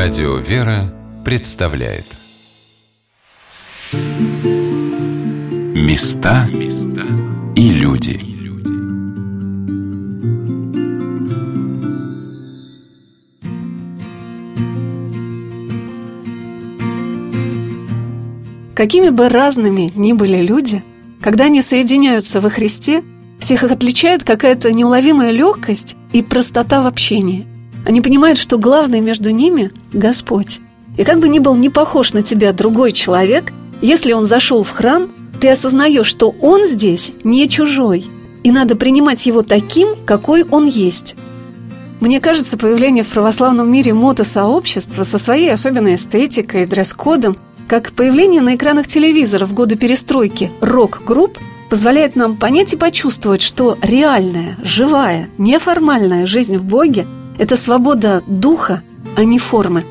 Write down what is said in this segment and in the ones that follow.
Радио «Вера» представляет. Места и люди. Какими бы разными ни были люди, когда они соединяются во Христе, всех их отличает какая-то неуловимая легкость и простота в общении – они понимают, что главное между ними – Господь. И как бы ни был не похож на тебя другой человек, если он зашел в храм, ты осознаешь, что он здесь не чужой, и надо принимать его таким, какой он есть. Мне кажется, появление в православном мире мотосообщества со своей особенной эстетикой и дресс-кодом, как появление на экранах телевизора в годы перестройки рок-групп, позволяет нам понять и почувствовать, что реальная, живая, неформальная жизнь в Боге – это свобода духа, а не формы.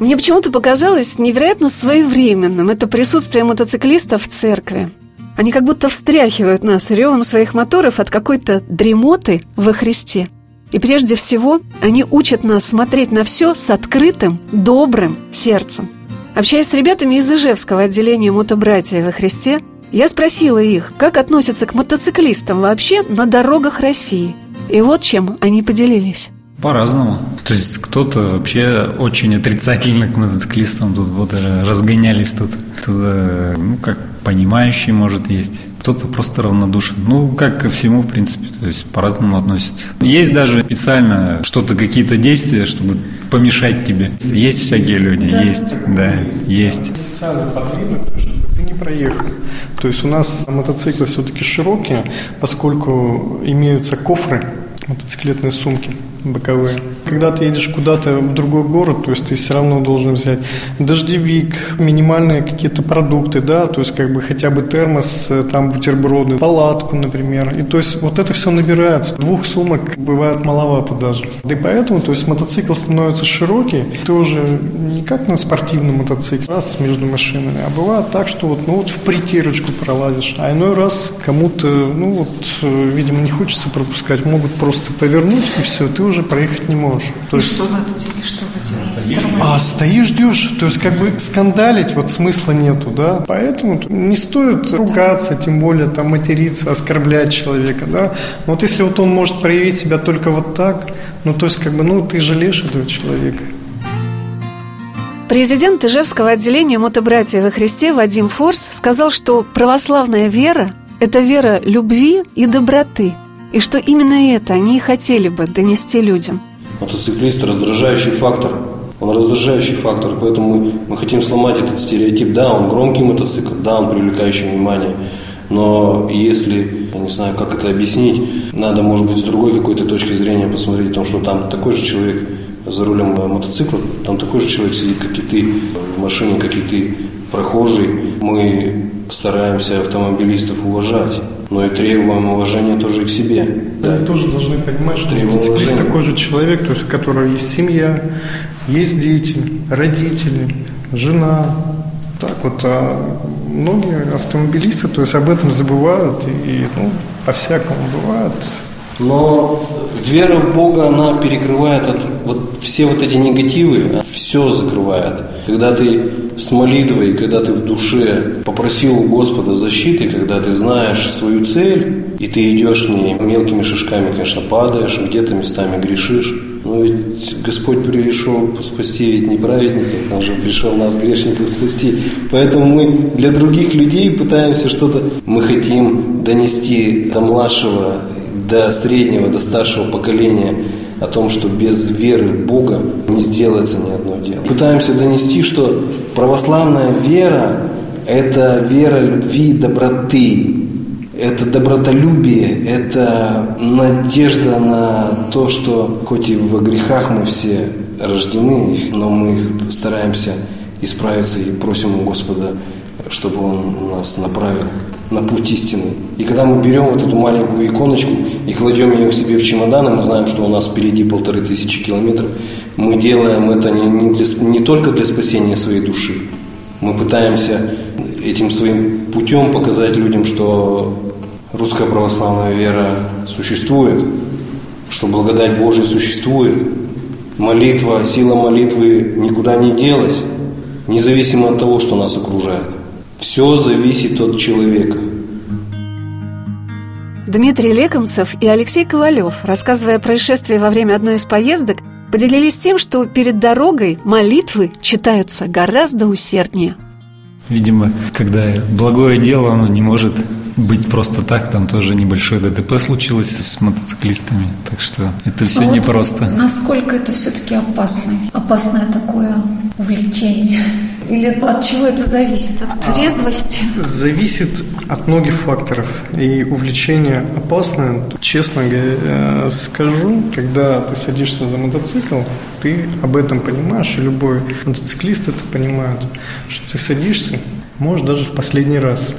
Мне почему-то показалось невероятно своевременным это присутствие мотоциклистов в церкви. Они как будто встряхивают нас ревом своих моторов от какой-то дремоты во Христе. И прежде всего они учат нас смотреть на все с открытым, добрым сердцем. Общаясь с ребятами из Ижевского отделения мотобратья во Христе, я спросила их, как относятся к мотоциклистам вообще на дорогах России. И вот чем они поделились. По-разному. То есть кто-то вообще очень отрицательно к мотоциклистам тут вот э, разгонялись тут. Тут, ну, как понимающий, может, есть. Кто-то просто равнодушен. Ну, как ко всему, в принципе, то есть по-разному относится. Есть даже специально что-то, какие-то действия, чтобы помешать тебе. Есть всякие люди, да. есть, да, есть. Специально потребно, чтобы ты не проехал. То есть у нас мотоциклы все-таки широкие, поскольку имеются кофры, мотоциклетные сумки боковые. Когда ты едешь куда-то в другой город, то есть ты все равно должен взять дождевик, минимальные какие-то продукты, да, то есть как бы хотя бы термос, э, там бутерброды, палатку, например. И то есть вот это все набирается. Двух сумок бывает маловато даже. И поэтому, то есть мотоцикл становится широкий, ты уже не как на спортивном мотоцикле, раз между машинами, а бывает так, что вот, ну вот в притирочку пролазишь, а иной раз кому-то, ну вот, э, видимо, не хочется пропускать, могут просто повернуть и все, ты уже проехать не можешь можешь. То и есть... что надо делать? Что вы делаете? А стоишь, ждешь. То есть как бы скандалить вот смысла нету, да. Поэтому не стоит ругаться, тем более там материться, оскорблять человека, да. Но вот если вот он может проявить себя только вот так, ну то есть как бы, ну ты жалеешь этого человека. Президент Ижевского отделения мотобратья во Христе Вадим Форс сказал, что православная вера – это вера любви и доброты, и что именно это они и хотели бы донести людям – Мотоциклист – раздражающий фактор. Он раздражающий фактор, поэтому мы, мы хотим сломать этот стереотип. Да, он громкий мотоцикл, да, он привлекающий внимание. Но если, я не знаю, как это объяснить, надо, может быть, с другой какой-то точки зрения посмотреть, потому что там такой же человек за рулем мотоцикла, там такой же человек сидит, как и ты, в машине, как и ты, прохожий. Мы стараемся автомобилистов уважать но и требуем уважения тоже к себе. Да, они тоже должны понимать, что мотоциклист такой же человек, то есть у которого есть семья, есть дети, родители, жена. Так вот, а многие автомобилисты, то есть об этом забывают и, ну, по-всякому бывает. Но вера в Бога, она перекрывает вот, вот все вот эти негативы, все закрывает. Когда ты с молитвой, когда ты в душе попросил у Господа защиты, когда ты знаешь свою цель, и ты идешь к ней мелкими шажками, конечно, падаешь, где-то местами грешишь. Но ведь Господь пришел спасти ведь не праведников, Он же пришел нас, грешников, спасти. Поэтому мы для других людей пытаемся что-то... Мы хотим донести до младшего, до среднего, до старшего поколения о том, что без веры в Бога не сделается ни одно дело. Пытаемся донести, что православная вера – это вера любви, доброты, это добротолюбие, это надежда на то, что хоть и в грехах мы все рождены, но мы стараемся исправиться и просим у Господа, чтобы Он нас направил на путь истины. И когда мы берем вот эту маленькую иконочку и кладем ее к себе в чемодан, и мы знаем, что у нас впереди полторы тысячи километров, мы делаем это не, не, для, не только для спасения своей души. Мы пытаемся этим своим путем показать людям, что русская православная вера существует, что благодать Божия существует, молитва, сила молитвы никуда не делась, независимо от того, что нас окружает. Все зависит от человека. Дмитрий Лекомцев и Алексей Ковалев, рассказывая о происшествии во время одной из поездок, поделились тем, что перед дорогой молитвы читаются гораздо усерднее. Видимо, когда благое дело, оно не может быть просто так. Там тоже небольшое ДТП случилось с мотоциклистами. Так что это все А вот непросто. Насколько это все-таки опасно? Опасное такое увлечение? Или от чего это зависит? От трезвости? Зависит от многих факторов. И увлечение опасное. Честно говоря, скажу, когда ты садишься за мотоцикл, ты об этом понимаешь, и любой мотоциклист это понимает, что ты садишься, может, даже в последний раз.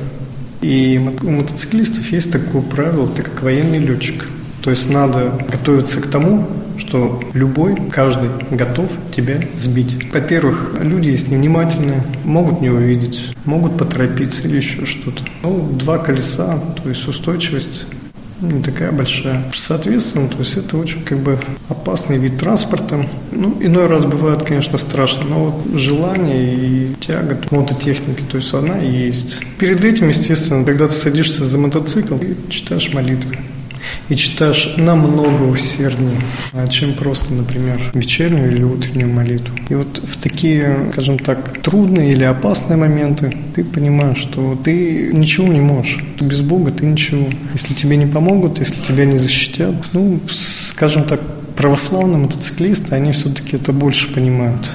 И у мотоциклистов есть такое правило, ты как военный летчик. То есть надо готовиться к тому, что любой, каждый готов тебя сбить. Во-первых, люди есть невнимательные, могут не увидеть, могут поторопиться или еще что-то. Ну, два колеса, то есть устойчивость не такая большая. Соответственно, то есть это очень как бы опасный вид транспорта. Ну, иной раз бывает, конечно, страшно, но вот желание и тяга к мототехнике, то есть она есть. Перед этим, естественно, когда ты садишься за мотоцикл, ты читаешь молитвы и читаешь намного усерднее, чем просто, например, вечернюю или утреннюю молитву. И вот в такие, скажем так, трудные или опасные моменты ты понимаешь, что ты ничего не можешь. Без Бога ты ничего. Если тебе не помогут, если тебя не защитят, ну, скажем так, православные мотоциклисты, они все-таки это больше понимают.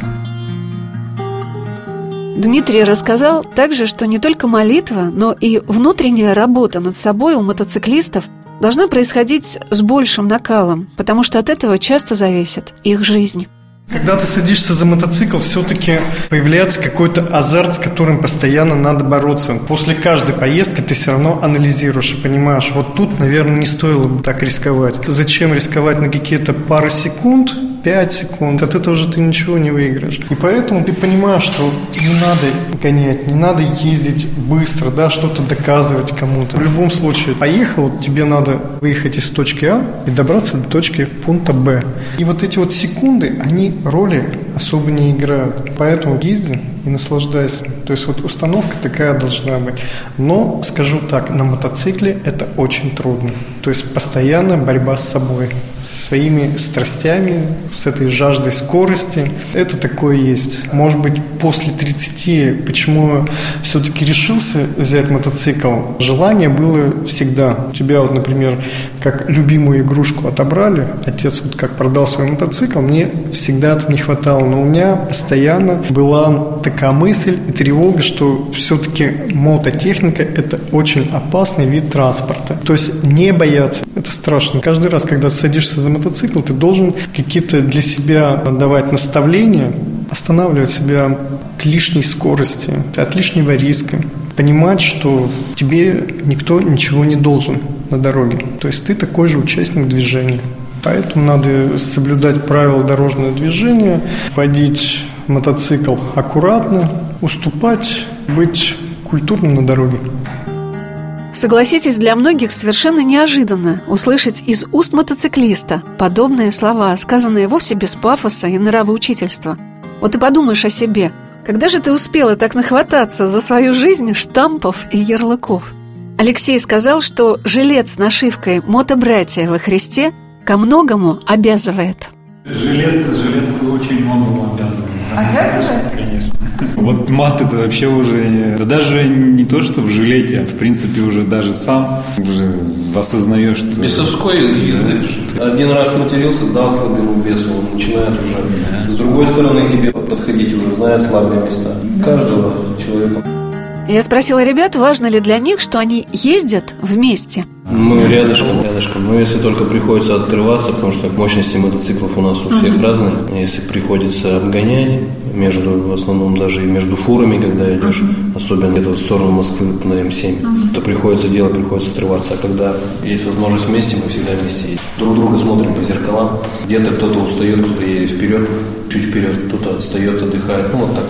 Дмитрий рассказал также, что не только молитва, но и внутренняя работа над собой у мотоциклистов должна происходить с большим накалом, потому что от этого часто зависит их жизнь. Когда ты садишься за мотоцикл, все-таки появляется какой-то азарт, с которым постоянно надо бороться. После каждой поездки ты все равно анализируешь и понимаешь, вот тут, наверное, не стоило бы так рисковать. Зачем рисковать на какие-то пары секунд, 5 секунд, от этого же ты ничего не выиграешь. И поэтому ты понимаешь, что не надо гонять, не надо ездить быстро, да, что-то доказывать кому-то. В любом случае, поехал, тебе надо выехать из точки А и добраться до точки пункта Б. И вот эти вот секунды, они роли особо не играют. Поэтому езди и наслаждайся. То есть вот установка такая должна быть. Но, скажу так, на мотоцикле это очень трудно. То есть постоянная борьба с собой, со своими страстями, с этой жаждой скорости. Это такое есть. Может быть, после 30, почему все-таки решился взять мотоцикл? Желание было всегда. У тебя вот, например, как любимую игрушку отобрали, отец вот как продал свой мотоцикл, мне всегда это не хватало. Но у меня постоянно была такая мысль и тревога, что все-таки мототехника – это очень опасный вид транспорта. То есть не бояться – это страшно. Каждый раз, когда садишься за мотоцикл, ты должен какие-то для себя давать наставления, останавливать себя от лишней скорости, от лишнего риска. Понимать, что тебе никто ничего не должен на дороге. То есть ты такой же участник движения. Поэтому надо соблюдать правила дорожного движения, водить мотоцикл аккуратно, уступать, быть культурным на дороге. Согласитесь, для многих совершенно неожиданно услышать из уст мотоциклиста подобные слова, сказанные вовсе без пафоса и нравоучительства. Вот и подумаешь о себе, когда же ты успела так нахвататься за свою жизнь штампов и ярлыков? Алексей сказал, что жилет с нашивкой «Мотобратья во Христе» ко многому обязывает. Жилет, жилет очень многому обязывает. Обязывает? Вот мат это вообще уже, да даже не то, что в жилете, а в принципе уже даже сам уже осознаешь, что... Бесовской язык. Один раз матерился, дал слабину бесу, он начинает уже с другой стороны к тебе подходить, уже знает слабые места. Каждого человека. Я спросила ребят, важно ли для них, что они ездят вместе. Мы рядышком, рядышком. Но если только приходится отрываться, потому что мощности мотоциклов у нас у всех разные. Если приходится обгонять между, в основном даже и между фурами, когда идешь, особенно где-то в сторону Москвы на М7, то приходится делать, приходится отрываться. А когда есть возможность вместе, мы всегда вместе едем. Друг друга смотрим по зеркалам. Где-то кто-то устает, кто-то едет вперед, чуть вперед, кто-то отстает, отдыхает. Ну вот так.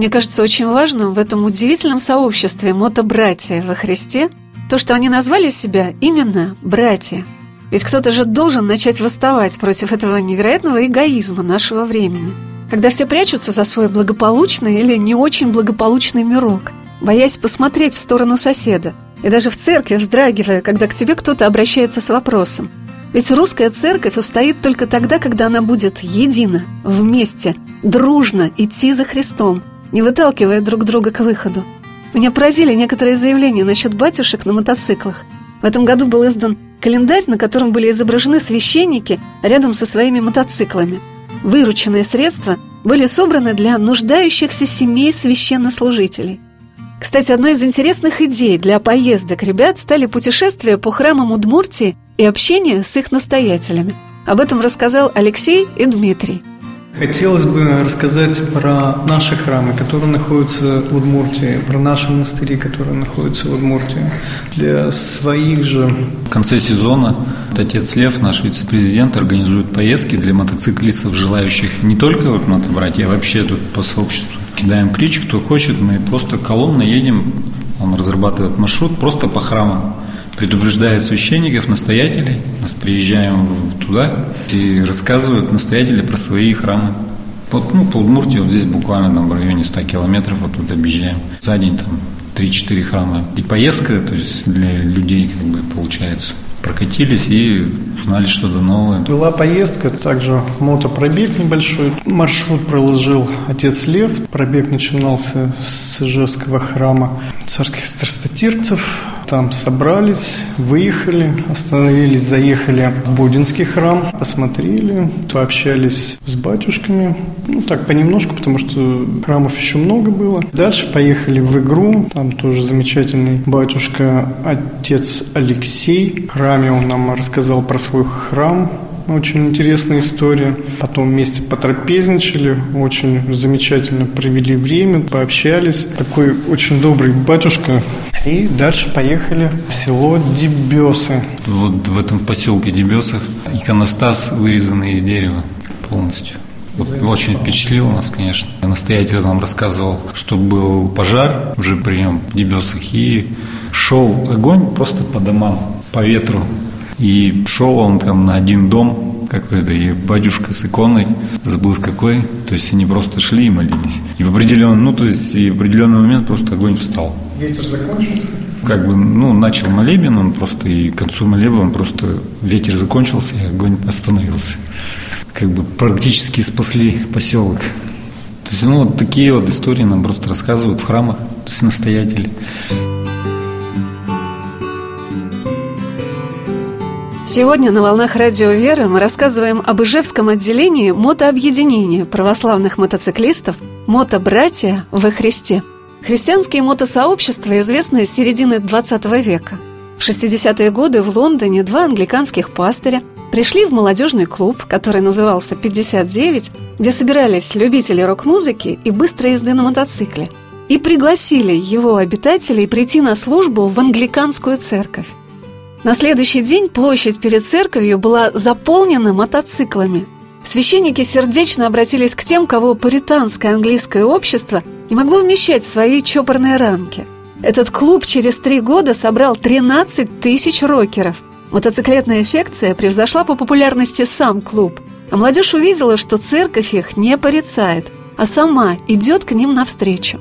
Мне кажется, очень важным в этом удивительном сообществе мотобратья во Христе То, что они назвали себя именно «братья». Ведь кто-то же должен начать восставать против этого невероятного эгоизма нашего времени, когда все прячутся за свой благополучный или не очень благополучный мирок, боясь посмотреть в сторону соседа, и даже в церкви вздрагивая, когда к тебе кто-то обращается с вопросом. Ведь русская церковь устоит только тогда, когда она будет едина, вместе, дружно идти за Христом, не выталкивая друг друга к выходу. Меня поразили некоторые заявления насчет батюшек на мотоциклах. В этом году был издан календарь, на котором были изображены священники рядом со своими мотоциклами. Вырученные средства были собраны для нуждающихся семей священнослужителей. Кстати, одной из интересных идей для поездок ребят стали путешествия по храмам Удмуртии и общение с их настоятелями. Об этом рассказал Алексей и Дмитрий. Хотелось бы рассказать про наши храмы, которые находятся в Удмуртии, про наши монастыри, которые находятся в Удмуртии. Для своих же... В конце сезона отец Лев, наш вице-президент, организует поездки для мотоциклистов, желающих не только вот мотобрать, а вообще тут по сообществу кидаем клич, кто хочет, мы просто колонны едем, он разрабатывает маршрут просто по храмам предупреждает священников, настоятелей. Нас приезжаем туда и рассказывают настоятели про свои храмы. Вот, ну, по Удмуртии, вот здесь буквально там, в районе 100 километров вот туда объезжаем. За день там 3-4 храма. И поездка, то есть для людей, как бы, получается, прокатились и узнали что-то новое. Была поездка, также мотопробег небольшой. Маршрут проложил отец Лев. Пробег начинался с Ижевского храма царских страстотирцев там собрались, выехали, остановились, заехали в Будинский храм, посмотрели, пообщались с батюшками. Ну, так понемножку, потому что храмов еще много было. Дальше поехали в игру. Там тоже замечательный батюшка, отец Алексей. В храме он нам рассказал про свой храм, очень интересная история. Потом вместе потрапезничали, очень замечательно провели время, пообщались. Такой очень добрый батюшка. И дальше поехали в село Дебесы. Вот в этом поселке Дебесах иконостас вырезанный из дерева полностью. Вот очень впечатлил нас, конечно. Настоятель нам рассказывал, что был пожар уже прием в Дебесах, и шел огонь просто по домам, по ветру. И шел он там на один дом какой-то, и батюшка с иконой, забыл в какой, то есть они просто шли и молились. И в определенный, ну, то есть и в определенный момент просто огонь встал. Ветер закончился? Как бы, ну, начал молебен, он просто, и к концу молебна он просто, ветер закончился, и огонь остановился. Как бы практически спасли поселок. То есть, ну, вот такие вот истории нам просто рассказывают в храмах, то есть настоятели. Сегодня на «Волнах Радио Веры» мы рассказываем об Ижевском отделении мотообъединения православных мотоциклистов «Мотобратья во Христе». Христианские мотосообщества известны с середины XX века. В 60-е годы в Лондоне два англиканских пастыря пришли в молодежный клуб, который назывался «59», где собирались любители рок-музыки и быстрой езды на мотоцикле, и пригласили его обитателей прийти на службу в англиканскую церковь. На следующий день площадь перед церковью была заполнена мотоциклами. Священники сердечно обратились к тем, кого паританское английское общество не могло вмещать в свои чопорные рамки. Этот клуб через три года собрал 13 тысяч рокеров. Мотоциклетная секция превзошла по популярности сам клуб. А молодежь увидела, что церковь их не порицает, а сама идет к ним навстречу.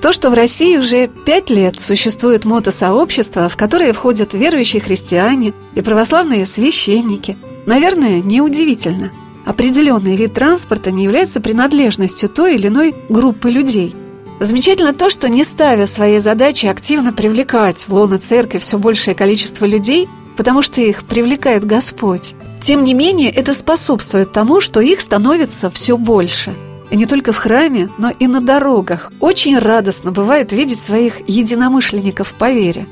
То, что в России уже пять лет существует мотосообщество, в которое входят верующие христиане и православные священники, наверное, неудивительно. Определенный вид транспорта не является принадлежностью той или иной группы людей. Замечательно то, что не ставя своей задачи активно привлекать в лоно церкви все большее количество людей, потому что их привлекает Господь, тем не менее это способствует тому, что их становится все больше – не только в храме, но и на дорогах. Очень радостно бывает видеть своих единомышленников по вере.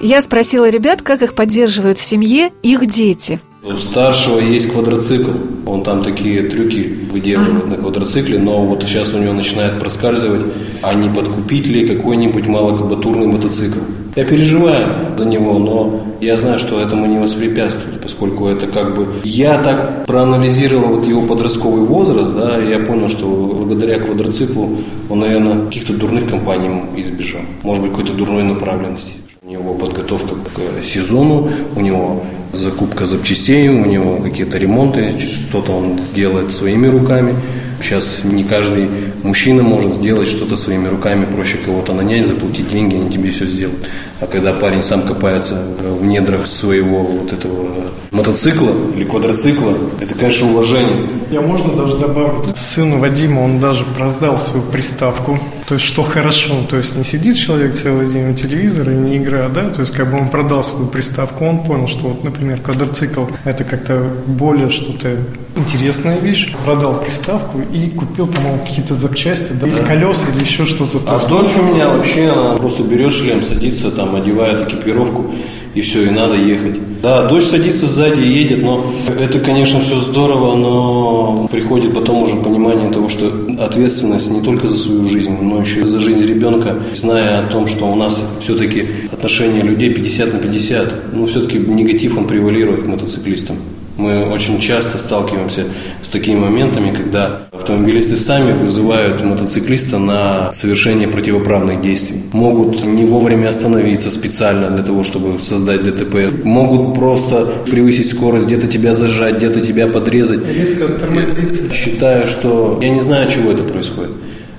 Я спросила ребят, как их поддерживают в семье их дети. У старшего есть квадроцикл. Он там такие трюки выделывает на квадроцикле, но вот сейчас у него начинает проскальзывать, а не подкупить ли какой-нибудь малокабатурный мотоцикл. Я переживаю за него, но я знаю, что этому не воспрепятствовать, поскольку это как бы... Я так проанализировал вот его подростковый возраст, да, и я понял, что благодаря квадроциклу он, наверное, каких-то дурных компаний избежал. Может быть, какой-то дурной направленности. У него подготовка к сезону, у него закупка запчастей, у него какие-то ремонты, что-то он сделает своими руками. Сейчас не каждый мужчина может сделать что-то своими руками, проще кого-то нанять, заплатить деньги, они тебе все сделают. А когда парень сам копается в недрах своего вот этого мотоцикла или квадроцикла, это, конечно, уважение. Я можно даже добавить, сыну Вадима он даже продал свою приставку, то есть что хорошо, то есть не сидит человек целый день у телевизора и не играет, да, то есть как бы он продал свою приставку, он понял, что вот, например, квадроцикл это как-то более что-то интересная вещь, продал приставку и купил, по-моему, какие-то запчасти, да, или колеса, или еще что-то. А дочь у меня вообще, она просто берет шлем, садится там, одевает экипировку, и все, и надо ехать. Да, дочь садится сзади и едет, но это, конечно, все здорово, но приходит потом уже понимание того, что ответственность не только за свою жизнь, но еще и за жизнь ребенка, зная о том, что у нас все-таки отношения людей 50 на 50, ну, все-таки негатив, он превалирует мотоциклистам. Мы очень часто сталкиваемся с такими моментами, когда автомобилисты сами вызывают мотоциклиста на совершение противоправных действий. Могут не вовремя остановиться специально для того, чтобы создать ДТП. Могут просто превысить скорость, где-то тебя зажать, где-то тебя подрезать. Резко тормозиться. Считаю, что я не знаю, чего это происходит.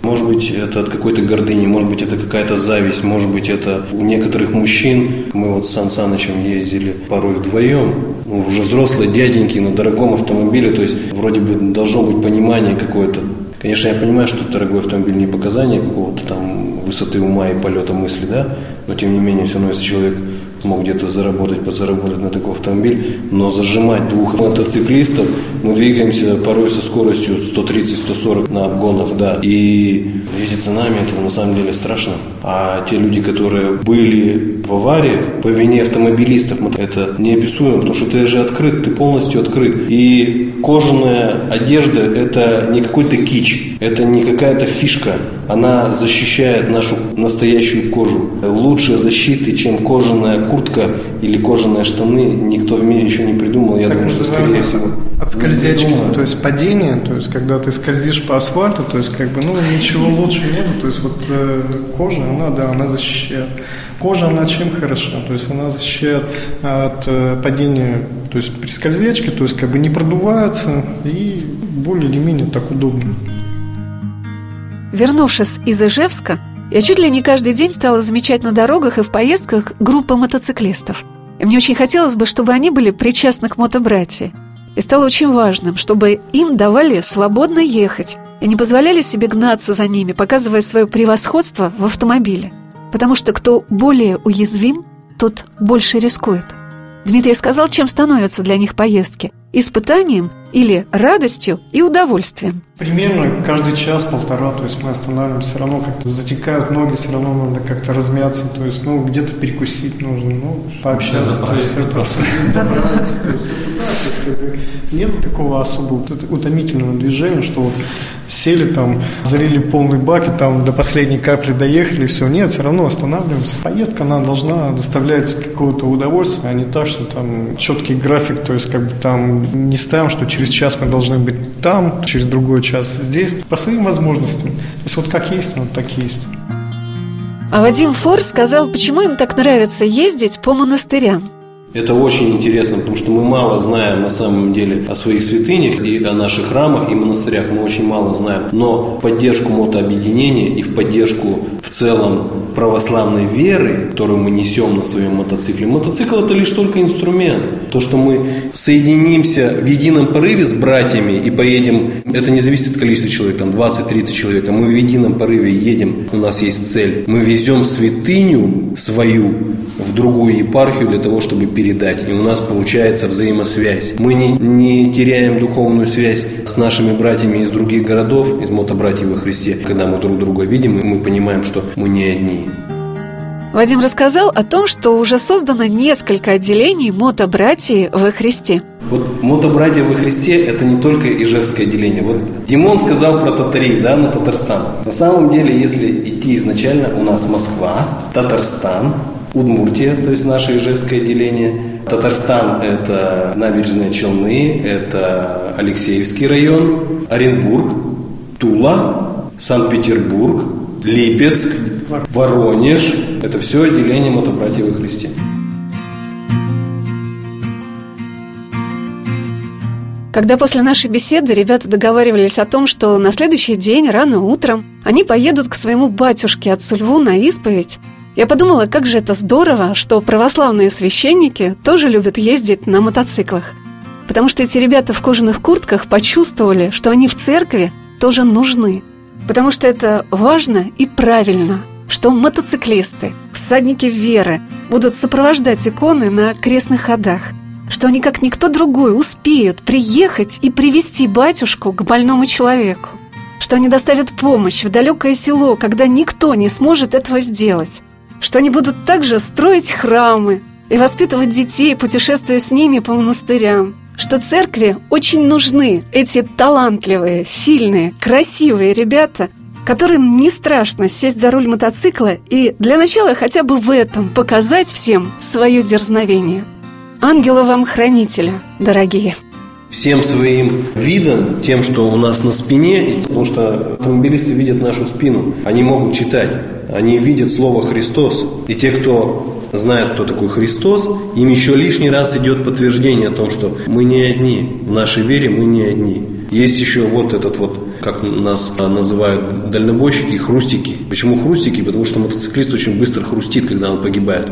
Может быть, это от какой-то гордыни, может быть, это какая-то зависть, может быть, это у некоторых мужчин. Мы вот с Сан Санычем ездили порой вдвоем, ну, уже взрослые дяденьки на дорогом автомобиле, то есть вроде бы должно быть понимание какое-то. Конечно, я понимаю, что дорогой автомобиль не показание какого-то там высоты ума и полета мысли, да, но тем не менее, все равно, если человек смог где-то заработать, подзаработать на такой автомобиль, но зажимать двух мотоциклистов, мы двигаемся порой со скоростью 130-140 на обгонах, да, и видеться нами это на самом деле страшно. А те люди, которые были в аварии по вине автомобилистов, это неописуемо, потому что ты же открыт, ты полностью открыт. И кожаная одежда – это не какой-то кич, это не какая-то фишка, она защищает нашу настоящую кожу. Лучше защиты, чем кожаная куртка или кожаные штаны, никто в мире еще не придумал. Я Так думаю, что скорее всего. От скользячки, то есть падение, то есть когда ты скользишь по асфальту, то есть как бы, ну, ничего лучше нету, то есть вот э, кожа, она, да, она защищает. Кожа, она чем хороша? То есть она защищает от э, падения, то есть при скользячке, то есть как бы не продувается и более или менее так удобно. Вернувшись из Ижевска, я чуть ли не каждый день стала замечать на дорогах и в поездках группы мотоциклистов. И мне очень хотелось бы, чтобы они были причастны к мотобратии. И стало очень важным, чтобы им давали свободно ехать и не позволяли себе гнаться за ними, показывая свое превосходство в автомобиле. Потому что кто более уязвим, тот больше рискует. Дмитрий сказал, чем становятся для них поездки – испытанием или радостью и удовольствием. Примерно каждый час-полтора, то есть мы останавливаемся, все равно как-то затекают ноги, все равно надо как-то размяться, то есть, ну, где-то перекусить нужно, ну, пообщаться. заправиться просто. Заправиться, да, то есть, как бы Нет такого особого утомительного движения, что вот сели там, залили полный бак и там до последней капли доехали, все. Нет, все равно останавливаемся. Поездка, она должна доставлять какое-то удовольствие, а не так, что там четкий график, то есть как бы там не ставим, что через час мы должны быть там, через другой час здесь, по своим возможностям. То есть вот как есть, вот так и есть. А Вадим Фор сказал, почему им так нравится ездить по монастырям. Это очень интересно, потому что мы мало знаем на самом деле о своих святынях и о наших храмах и монастырях. Мы очень мало знаем. Но в поддержку мотообъединения и в поддержку в целом православной веры, которую мы несем на своем мотоцикле, мотоцикл это лишь только инструмент. То, что мы соединимся в едином порыве с братьями и поедем, это не зависит от количества человек, там 20-30 человек, а мы в едином порыве едем, у нас есть цель. Мы везем святыню свою в другую епархию для того, чтобы передать. И у нас получается взаимосвязь. Мы не, не теряем духовную связь с нашими братьями из других городов, из мотобратьев во Христе. Когда мы друг друга видим, и мы понимаем, что мы не одни. Вадим рассказал о том, что уже создано несколько отделений мотобратьи во Христе. Вот мотобратья во Христе – это не только ижевское отделение. Вот Димон сказал про татарей, да, на Татарстан. На самом деле, если идти изначально, у нас Москва, Татарстан, Удмуртия, то есть наше ижевское отделение. Татарстан – это набережные Челны, это Алексеевский район, Оренбург, Тула, Санкт-Петербург, Липецк, Воронеж, Это все отделением от братьев во Христе. Когда после нашей беседы ребята договаривались о том, что на следующий день, рано утром, они поедут к своему батюшке отцу Льву на исповедь, я подумала, как же это здорово, что православные священники тоже любят ездить на мотоциклах. Потому что эти ребята в кожаных куртках почувствовали, что они в церкви тоже нужны. Потому что это важно и правильно, что мотоциклисты, всадники веры будут сопровождать иконы на крестных ходах – что они, как никто другой, успеют приехать и привести батюшку к больному человеку, что они доставят помощь в далекое село, когда никто не сможет этого сделать, что они будут также строить храмы и воспитывать детей, путешествуя с ними по монастырям, что церкви очень нужны эти талантливые, сильные, красивые ребята, которым не страшно сесть за руль мотоцикла и для начала хотя бы в этом показать всем свое дерзновение – Ангела вам хранителя, дорогие. Всем своим видом, тем, что у нас на спине, потому что автомобилисты видят нашу спину, они могут читать, они видят слово «Христос». И те, кто знает, кто такой Христос, им еще лишний раз идет подтверждение о том, что мы не одни, в нашей вере мы не одни. Есть еще вот этот вот, как нас называют дальнобойщики, хрустики. Почему хрустики? Потому что мотоциклист очень быстро хрустит, когда он погибает.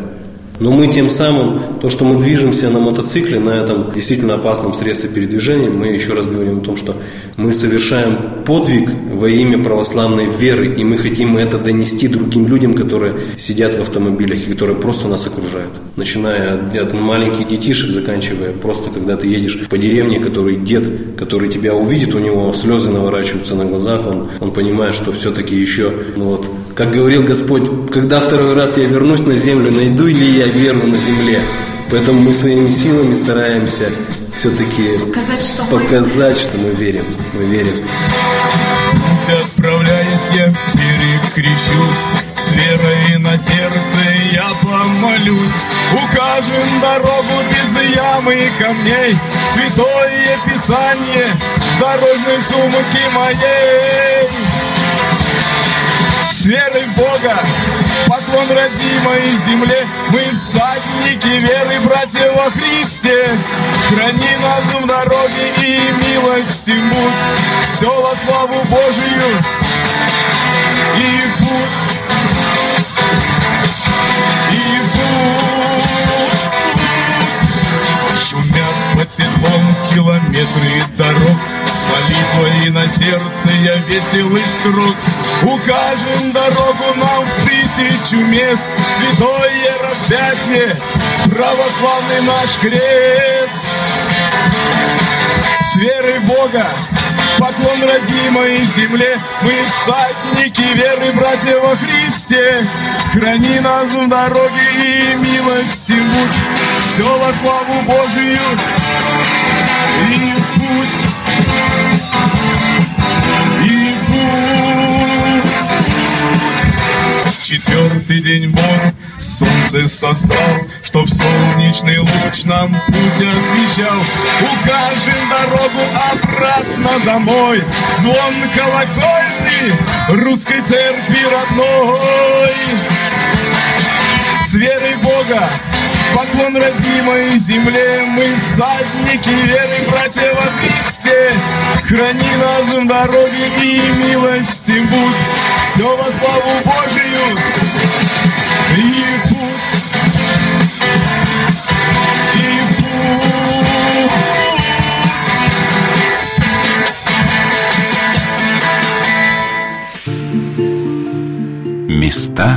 Но мы тем самым, то, что мы движемся на мотоцикле, на этом действительно опасном средстве передвижения, мы еще раз говорим о том, что мы совершаем подвиг во имя православной веры, и мы хотим это донести другим людям, которые сидят в автомобилях и которые просто нас окружают. Начиная от маленьких детишек, заканчивая просто, когда ты едешь по деревне, который дед, который тебя увидит, у него слезы наворачиваются на глазах, он, он понимает, что все-таки еще, ну вот, как говорил Господь, когда второй раз я вернусь на землю, найду ли я веру на земле? Поэтому мы своими силами стараемся все-таки показать, что, показать мы... что мы верим. Мы верим. Отправляясь, я перекрещусь С верой на сердце я помолюсь Укажем дорогу без ямы и камней Святое Писание дорожной сумки моей с в Бога, поклон родимой земле, мы всадники веры, братья во Христе. Храни нас в дороге и милости будь, все во славу Божию и путь. Шумят под седлом километры дорог, с молитвой на сердце я веселый строк. Укажем дорогу нам в тысячу мест. Святое распятие, православный наш крест. С верой Бога, поклон родимой земле. Мы всадники веры, братья во Христе. Храни нас в дороге и милости будь. Все во славу Божию. И Четвертый день Бог солнце создал, Чтоб солнечный луч нам путь освещал. Укажем дорогу обратно домой, Звон колокольный русской церкви родной. С верой Бога Поклон родимой земле, мы всадники веры, братья во Христе. Храни нас в дороге и милости будь, все во славу Божию. И путь, и путь. Места.